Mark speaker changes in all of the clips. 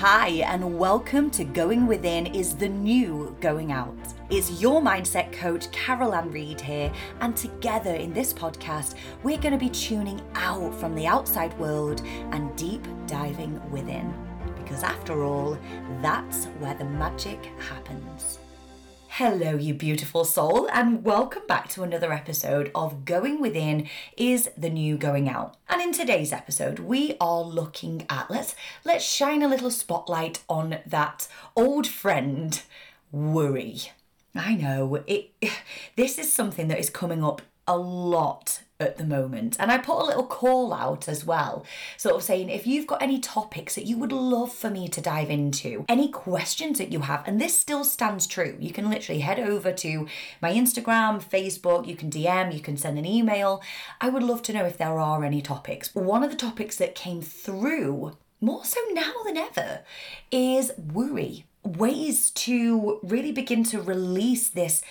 Speaker 1: Hi, and welcome to Going Within is the new Going Out. It's your mindset coach, Carol Ann Reid here, and together in this podcast, we're going to be tuning out from the outside world and deep diving within. Because after all, that's where the magic happens. Hello, you beautiful soul, and welcome back to another episode of Going Within is the New Going Out. And in today's episode, we are looking at let's let's shine a little spotlight on that old friend, worry. I know it. This is something that is coming up a lot at the moment. And I put a little call out as well, sort of saying if you've got any topics that you would love for me to dive into, any questions that you have, and this still stands true, you can literally head over to my Instagram, Facebook, you can DM, you can send an email. I would love to know if there are any topics. One of the topics that came through more so now than ever is worry. Ways to really begin to release this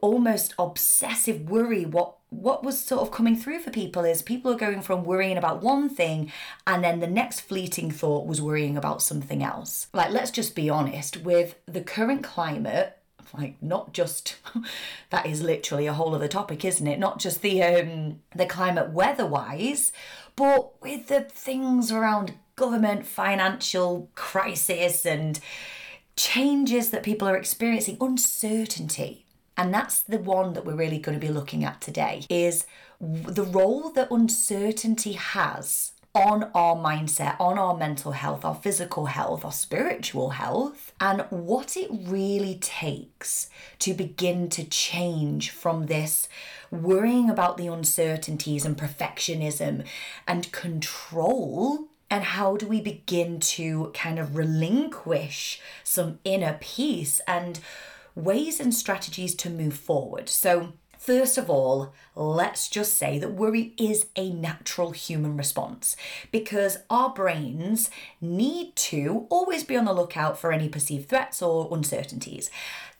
Speaker 1: almost obsessive worry what what was sort of coming through for people is people are going from worrying about one thing and then the next fleeting thought was worrying about something else. Like let's just be honest with the current climate like not just that is literally a whole other topic isn't it? Not just the um the climate weather wise but with the things around government financial crisis and changes that people are experiencing uncertainty and that's the one that we're really going to be looking at today is the role that uncertainty has on our mindset, on our mental health, our physical health, our spiritual health, and what it really takes to begin to change from this worrying about the uncertainties and perfectionism and control. And how do we begin to kind of relinquish some inner peace and ways and strategies to move forward. So, First of all, let's just say that worry is a natural human response because our brains need to always be on the lookout for any perceived threats or uncertainties.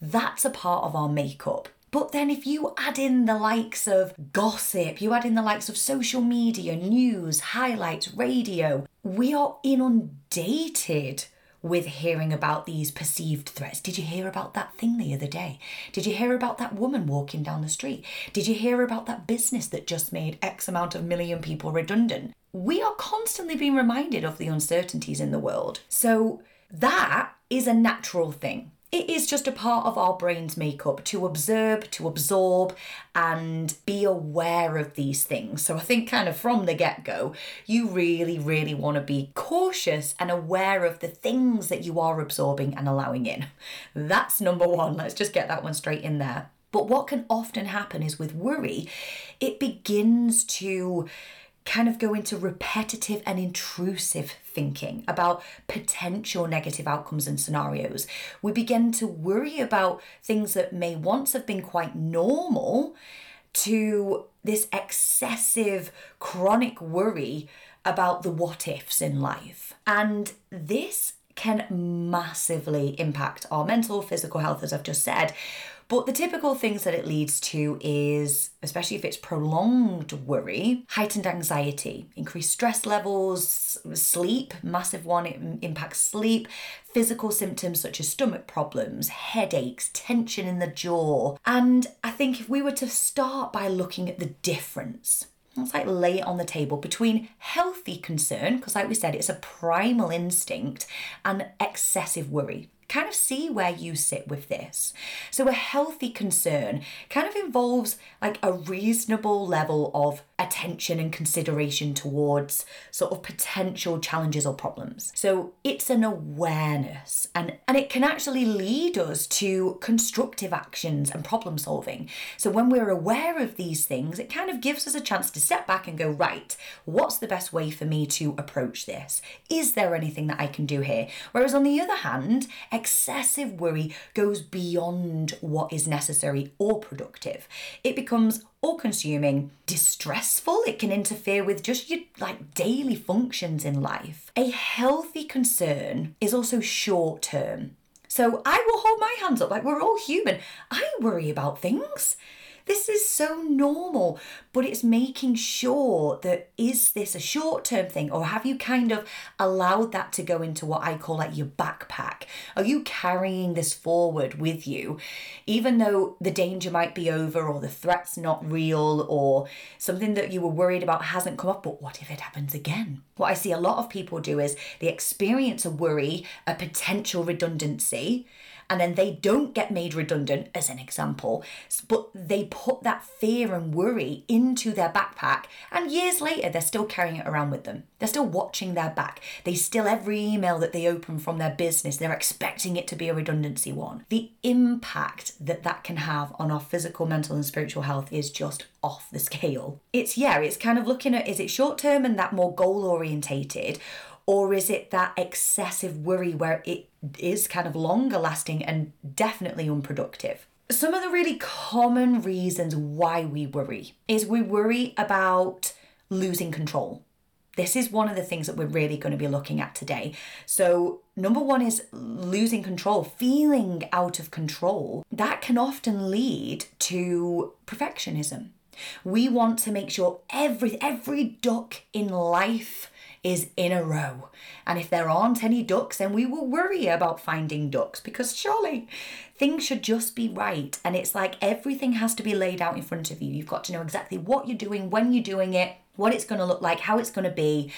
Speaker 1: That's a part of our makeup. But then, if you add in the likes of gossip, you add in the likes of social media, news, highlights, radio, we are inundated with hearing about these perceived threats. Did you hear about that thing the other day? Did you hear about that woman walking down the street? Did you hear about that business that just made X amount of million people redundant? We are constantly being reminded of the uncertainties in the world. So that is a natural thing it is just a part of our brain's makeup to observe, to absorb, and be aware of these things. So I think, kind of from the get go, you really, really want to be cautious and aware of the things that you are absorbing and allowing in. That's number one. Let's just get that one straight in there. But what can often happen is with worry, it begins to kind of go into repetitive and intrusive thinking about potential negative outcomes and scenarios. We begin to worry about things that may once have been quite normal to this excessive chronic worry about the what ifs in life. And this can massively impact our mental, physical health, as I've just said, but the typical things that it leads to is, especially if it's prolonged worry, heightened anxiety, increased stress levels, sleep, massive one, it impacts sleep, physical symptoms such as stomach problems, headaches, tension in the jaw. And I think if we were to start by looking at the difference, let's like lay it on the table between healthy concern, because like we said, it's a primal instinct, and excessive worry kind of see where you sit with this. So, a healthy concern kind of involves like a reasonable level of attention and consideration towards sort of potential challenges or problems. So, it's an awareness and, and it can actually lead us to constructive actions and problem solving. So, when we're aware of these things, it kind of gives us a chance to step back and go, right, what's the best way for me to approach this? Is there anything that I can do here? Whereas, on the other hand, excessive worry goes beyond what is necessary or productive. It becomes all consuming, distressful. It can interfere with just your like daily functions in life. A healthy concern is also short term. So I will hold my hands up like we're all human. I worry about things This is so normal, but it's making sure that is this a short term thing or have you kind of allowed that to go into what I call like your backpack? Are you carrying this forward with you, even though the danger might be over or the threat's not real or something that you were worried about hasn't come up? But what if it happens again? What I see a lot of people do is they experience a worry, a potential redundancy and then they don't get made redundant, as an example, but they put that fear and worry into their backpack, and years later, they're still carrying it around with them. They're still watching their back. They still, every email that they open from their business, they're expecting it to be a redundancy one. The impact that that can have on our physical, mental, and spiritual health is just off the scale. It's, yeah, it's kind of looking at is it short term and that more goal orientated, or is it that excessive worry where it is kind of longer lasting and definitely unproductive? Some of the really common reasons why we worry is we worry about losing control. This is one of the things that we're really going to be looking at today. So, number one is losing control, feeling out of control. That can often lead to perfectionism. We want to make sure every every duck in life is in a row. And if there aren't any ducks, then we will worry about finding ducks because surely things should just be right. And it's like everything has to be laid out in front of you. You've got to know exactly what you're doing, when you're doing it, what it's going to look like, how it's going to be.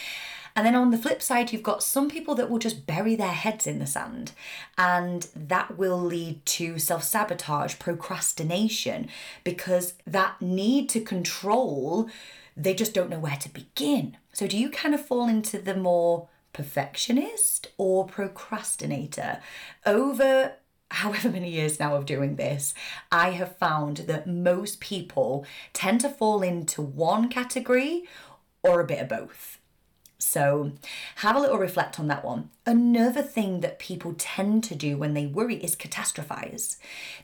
Speaker 1: And then on the flip side, you've got some people that will just bury their heads in the sand, and that will lead to self sabotage, procrastination, because that need to control, they just don't know where to begin. So, do you kind of fall into the more perfectionist or procrastinator? Over however many years now of doing this, I have found that most people tend to fall into one category or a bit of both. So have a little reflect on that one. Another thing that people tend to do when they worry is catastrophize.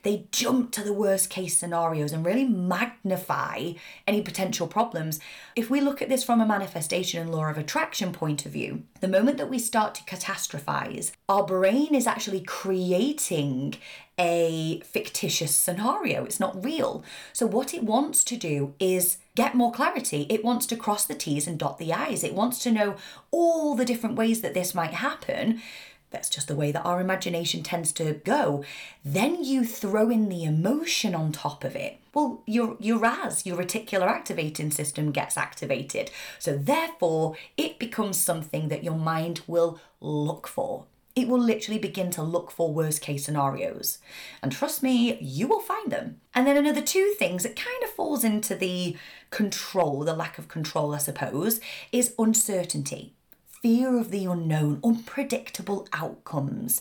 Speaker 1: They jump to the worst case scenarios and really magnify any potential problems. If we look at this from a manifestation and law of attraction point of view, the moment that we start to catastrophize, our brain is actually creating a fictitious scenario. It's not real. So, what it wants to do is get more clarity. It wants to cross the T's and dot the I's. It wants to know all the different ways that this might happen. That's just the way that our imagination tends to go. Then you throw in the emotion on top of it. Well, your, your RAS, your reticular activating system, gets activated. So, therefore, it becomes something that your mind will look for it will literally begin to look for worst case scenarios. And trust me, you will find them. And then another two things that kind of falls into the control, the lack of control, I suppose, is uncertainty. Fear of the unknown, unpredictable outcomes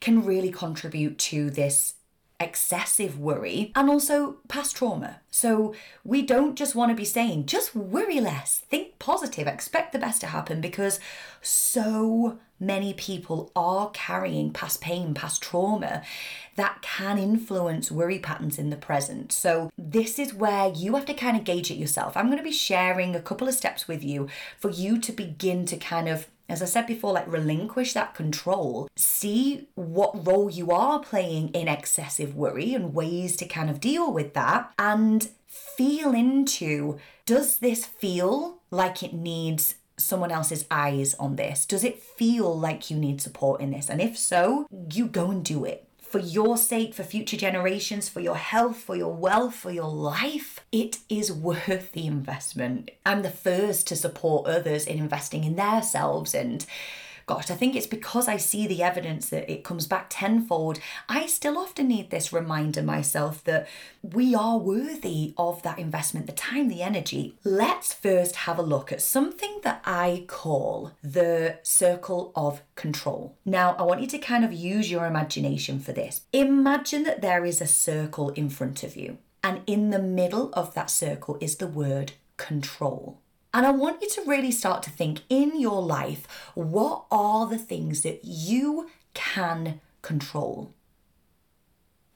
Speaker 1: can really contribute to this excessive worry and also past trauma. So we don't just want to be saying, just worry less, think positive, expect the best to happen because so many people are carrying past pain, past trauma that can influence worry patterns in the present. So, this is where you have to kind of gauge it yourself. I'm going to be sharing a couple of steps with you for you to begin to kind of as I said before, like relinquish that control, see what role you are playing in excessive worry and ways to kind of deal with that, and feel into does this feel like it needs someone else's eyes on this? Does it feel like you need support in this? And if so, you go and do it. For your sake, for future generations, for your health, for your wealth, for your life, it is worth the investment. I'm the first to support others in investing in themselves and gosh, I think it's because I see the evidence that it comes back tenfold. I still often need this reminder myself that we are worthy of that investment, the time, the energy. Let's first have a look at something that I call the circle of control. Now, I want you to kind of use your imagination for this. Imagine that there is a circle in front of you, and in the middle of that circle is the word control. And I want you to really start to think in your life what are the things that you can control?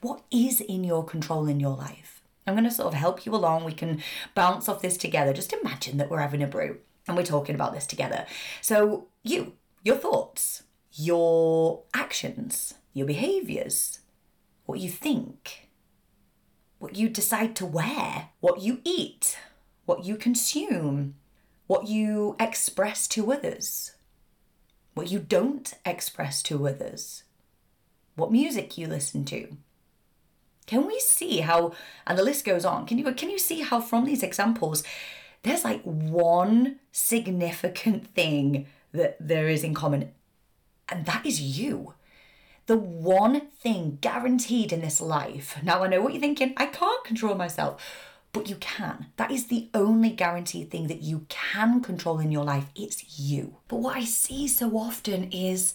Speaker 1: What is in your control in your life? I'm going to sort of help you along. We can bounce off this together. Just imagine that we're having a brew and we're talking about this together. So, you, your thoughts, your actions, your behaviors, what you think, what you decide to wear, what you eat, what you consume, what you express to others, what you don't express to others, what music you listen to. Can we see how, and the list goes on, can you, can you see how from these examples, there's like one significant thing that there is in common, and that is you. The one thing guaranteed in this life. Now, I know what you're thinking, I can't control myself, but you can. That is the only guaranteed thing that you can control in your life. It's you. But what I see so often is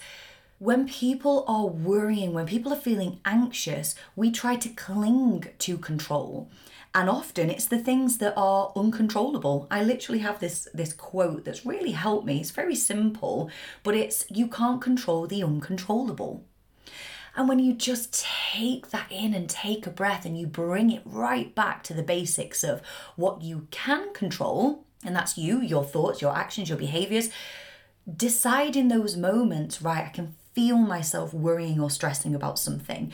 Speaker 1: when people are worrying, when people are feeling anxious, we try to cling to control. And often it's the things that are uncontrollable. I literally have this this quote that's really helped me. It's very simple, but it's you can't control the uncontrollable. And when you just take that in and take a breath and you bring it right back to the basics of what you can control, and that's you, your thoughts, your actions, your behaviors, decide in those moments, right, I can feel myself worrying or stressing about something.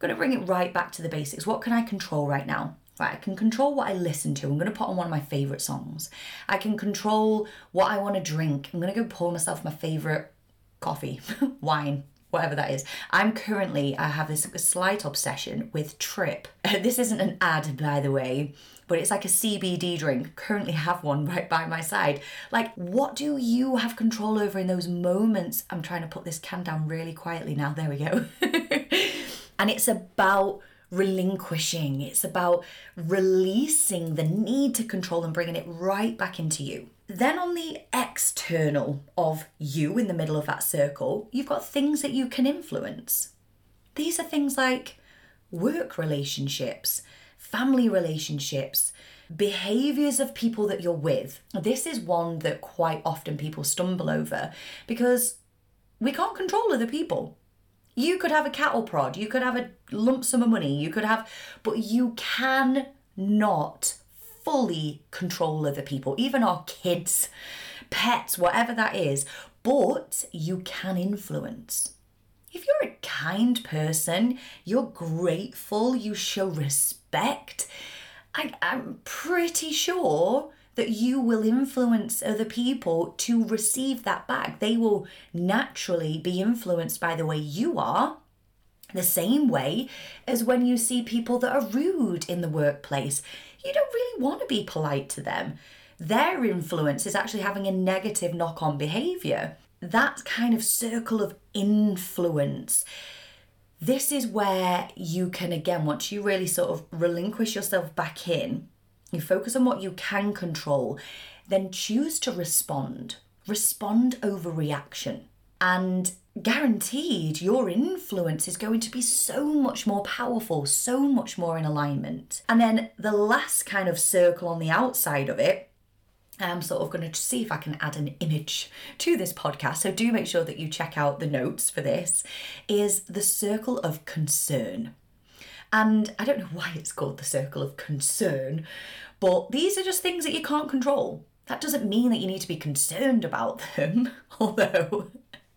Speaker 1: I'm to bring it right back to the basics. What can I control right now? Right, I can control what I listen to. I'm going to put on one of my favorite songs. I can control what I want to drink. I'm going to go pour myself my favorite coffee, wine, whatever that is. I'm currently, I have this slight obsession with Trip. This isn't an ad, by the way, but it's like a CBD drink. Currently have one right by my side. Like, what do you have control over in those moments? I'm trying to put this can down really quietly now. There we go. and it's about relinquishing, it's about releasing the need to control and bringing it right back into you. Then, on the external of you in the middle of that circle, you've got things that you can influence. These are things like work relationships, family relationships, behaviors of people that you're with. This is one that quite often people stumble over because we can't control other people. You could have a cattle prod, you could have a lump sum of money, you could have, but you can not fully control other people, even our kids, pets, whatever that is, but you can influence. If you're a kind person, you're grateful, you show respect, I, I'm pretty sure that you will influence other people to receive that back. They will naturally be influenced by the way you are. The same way as when you see people that are rude in the workplace, you don't really want to be polite to them. Their influence is actually having a negative knock on behavior. That kind of circle of influence this is where you can again once you really sort of relinquish yourself back in you focus on what you can control, then choose to respond. Respond over reaction. And guaranteed, your influence is going to be so much more powerful, so much more in alignment. And then the last kind of circle on the outside of it I'm sort of going to see if I can add an image to this podcast. So do make sure that you check out the notes for this. Is the circle of concern. And I don't know why it's called the circle of concern, but these are just things that you can't control. That doesn't mean that you need to be concerned about them, although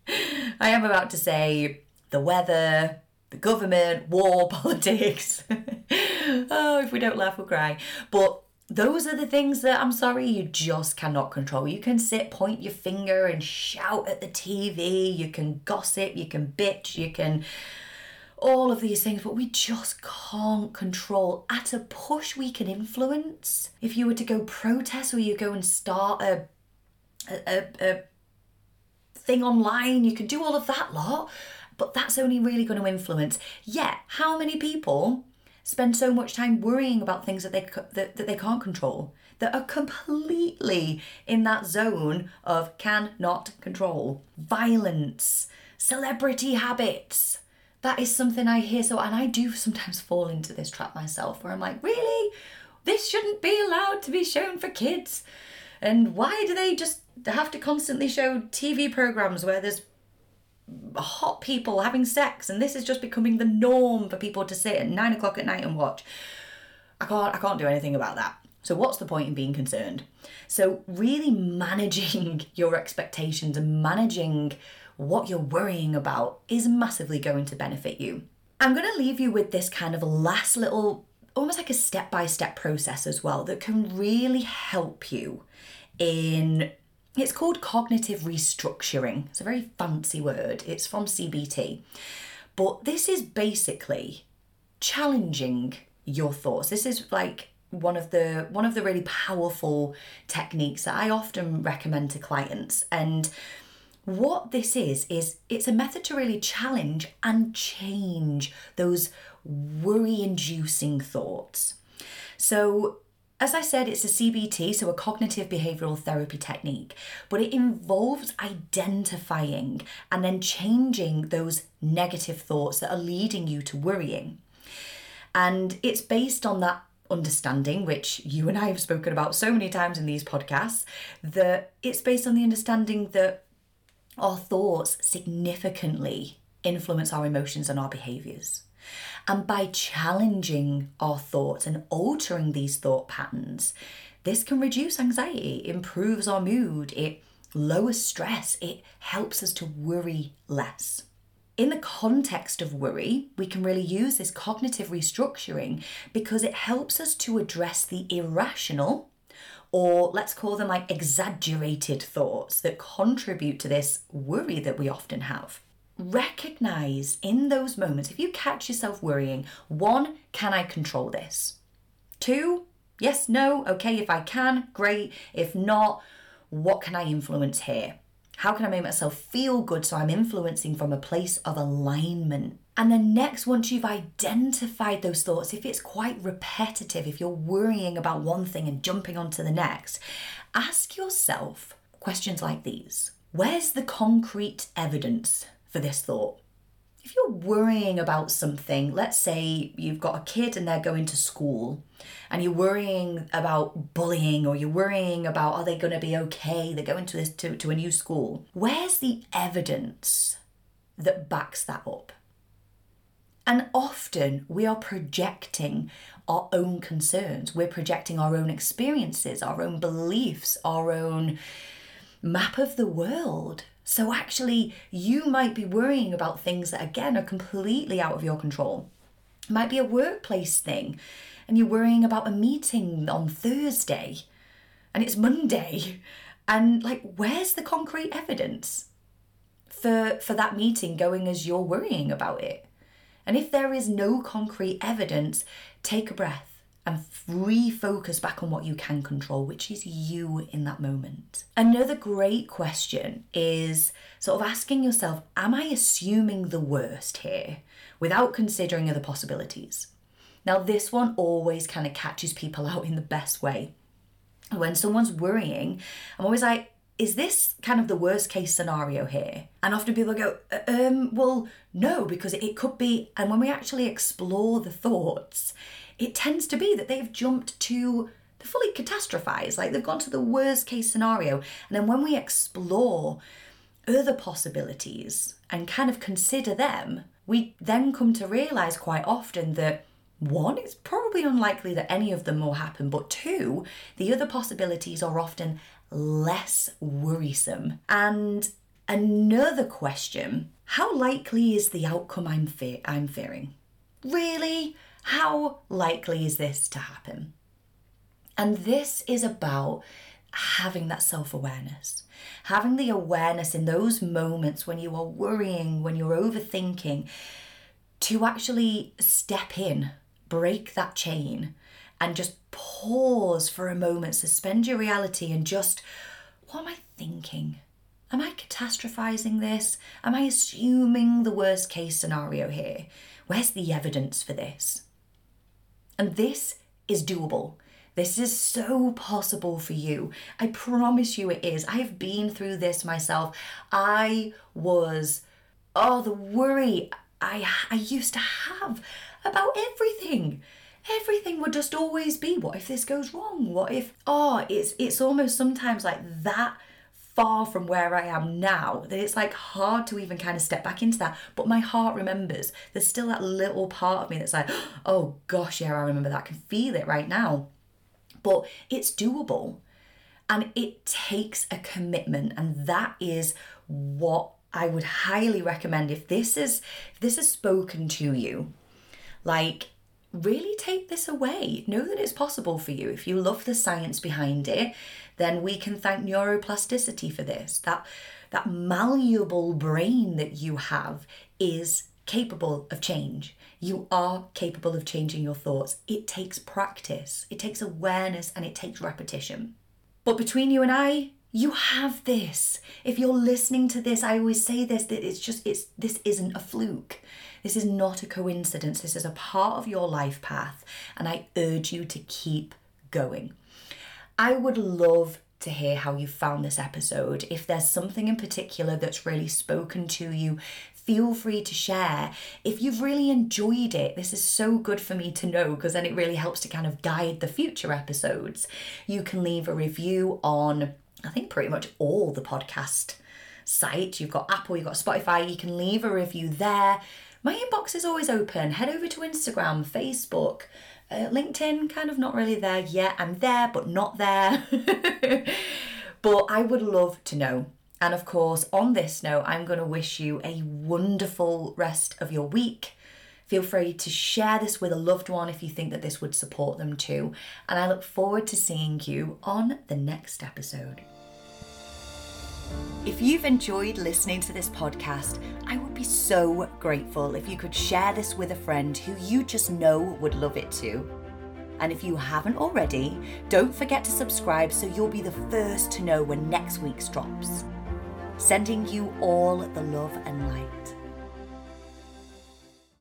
Speaker 1: I am about to say the weather, the government, war, politics. oh, if we don't laugh, we'll cry. But those are the things that I'm sorry you just cannot control. You can sit, point your finger, and shout at the TV. You can gossip, you can bitch, you can all of these things, but we just can't control. At a push, we can influence. If you were to go protest or you go and start a, a, a thing online, you can do all of that lot, but that's only really going to influence. Yet, how many people spend so much time worrying about things that they that, that they can't control? That are completely in that zone of cannot control. Violence, celebrity habits, that is something I hear so, and I do sometimes fall into this trap myself where I'm like, really? This shouldn't be allowed to be shown for kids. And why do they just have to constantly show TV programs where there's hot people having sex and this is just becoming the norm for people to sit at nine o'clock at night and watch? I can't I can't do anything about that. So what's the point in being concerned? So really managing your expectations and managing what you're worrying about is massively going to benefit you. I'm going to leave you with this kind of last little almost like a step by step process as well that can really help you in it's called cognitive restructuring. It's a very fancy word. It's from CBT. But this is basically challenging your thoughts. This is like one of the one of the really powerful techniques that I often recommend to clients and what this is is it's a method to really challenge and change those worry inducing thoughts. So as I said, it's a CBT, so a cognitive behavioral therapy technique, but it involves identifying and then changing those negative thoughts that are leading you to worrying. And it's based on that understanding, which you and I have spoken about so many times in these podcasts, that it's based on the understanding that our thoughts significantly influence our emotions and our behaviors. And by challenging our thoughts and altering these thought patterns, this can reduce anxiety, improves our mood, it lowers stress, it helps us to worry less. In the context of worry, we can really use this cognitive restructuring because it helps us to address the irrational or let's call them like exaggerated thoughts that contribute to this worry that we often have recognize in those moments, if you catch yourself worrying, one, can I control this? Two, yes, no, okay, if I can, great. If not, what can I influence here? How can I make myself feel good so I'm influencing from a place of alignment? And then, next, once you've identified those thoughts, if it's quite repetitive, if you're worrying about one thing and jumping onto the next, ask yourself questions like these Where's the concrete evidence for this thought. If you're worrying about something, let's say you've got a kid and they're going to school and you're worrying about bullying or you're worrying about are they going to be okay? They're going to this to, to a new school. Where's the evidence that backs that up? And often we are projecting our own concerns. We're projecting our own experiences, our own beliefs, our own map of the world so actually, you might be worrying about things that, again, are completely out of your control. It might be a workplace thing, and you're worrying about a meeting on Thursday, and it's Monday. And like, where's the concrete evidence for, for that meeting going as you're worrying about it? And if there is no concrete evidence, take a breath and refocus back on what you can control, which is you in that moment. Another great question is sort of asking yourself, Am I assuming the worst here without considering other possibilities? Now, this one always kind of catches people out in the best way. When someone's worrying, I'm always like, is this kind of the worst case scenario here? And often people go, uh, um, well, no, because it could be. And when we actually explore the thoughts, it tends to be that they've jumped to the fully catastrophized, like they've gone to the worst case scenario. And then when we explore other possibilities and kind of consider them, we then come to realize quite often that one, it's probably unlikely that any of them will happen, but two, the other possibilities are often less worrisome. And another question how likely is the outcome I'm, fe- I'm fearing? Really? How likely is this to happen? And this is about having that self awareness, having the awareness in those moments when you are worrying, when you're overthinking, to actually step in, break that chain, and just pause for a moment, suspend your reality, and just, what am I thinking? Am I catastrophizing this? Am I assuming the worst case scenario here? Where's the evidence for this? And this is doable. This is so possible for you. I promise you it is. I have been through this myself. I was, oh, the worry I, I used to have about everything. Everything would just always be, what if this goes wrong? What if, oh, it's, it's almost sometimes like that far from where I am now that it's like hard to even kind of step back into that. But my heart remembers. There's still that little part of me that's like, oh gosh, yeah, I remember that. I can feel it right now. But it's doable. And it takes a commitment. And that is what I would highly recommend if this is if this is spoken to you. Like really take this away. Know that it's possible for you. If you love the science behind it, then we can thank neuroplasticity for this. That that malleable brain that you have is capable of change. You are capable of changing your thoughts. It takes practice, it takes awareness, and it takes repetition. But between you and I, you have this. If you're listening to this, I always say this that it's just it's this isn't a fluke. This is not a coincidence. This is a part of your life path, and I urge you to keep going. I would love to hear how you found this episode. If there's something in particular that's really spoken to you, feel free to share. If you've really enjoyed it, this is so good for me to know because then it really helps to kind of guide the future episodes. You can leave a review on, I think, pretty much all the podcast site. You've got Apple, you've got Spotify, you can leave a review there. My inbox is always open. Head over to Instagram, Facebook, uh, LinkedIn, kind of not really there yet. I'm there, but not there. but I would love to know. And of course, on this note, I'm going to wish you a wonderful rest of your week. Feel free to share this with a loved one if you think that this would support them too. And I look forward to seeing you on the next episode. If you've enjoyed listening to this podcast, I would be so grateful if you could share this with a friend who you just know would love it too. And if you haven't already, don't forget to subscribe so you'll be the first to know when next week's drops. Sending you all the love and light.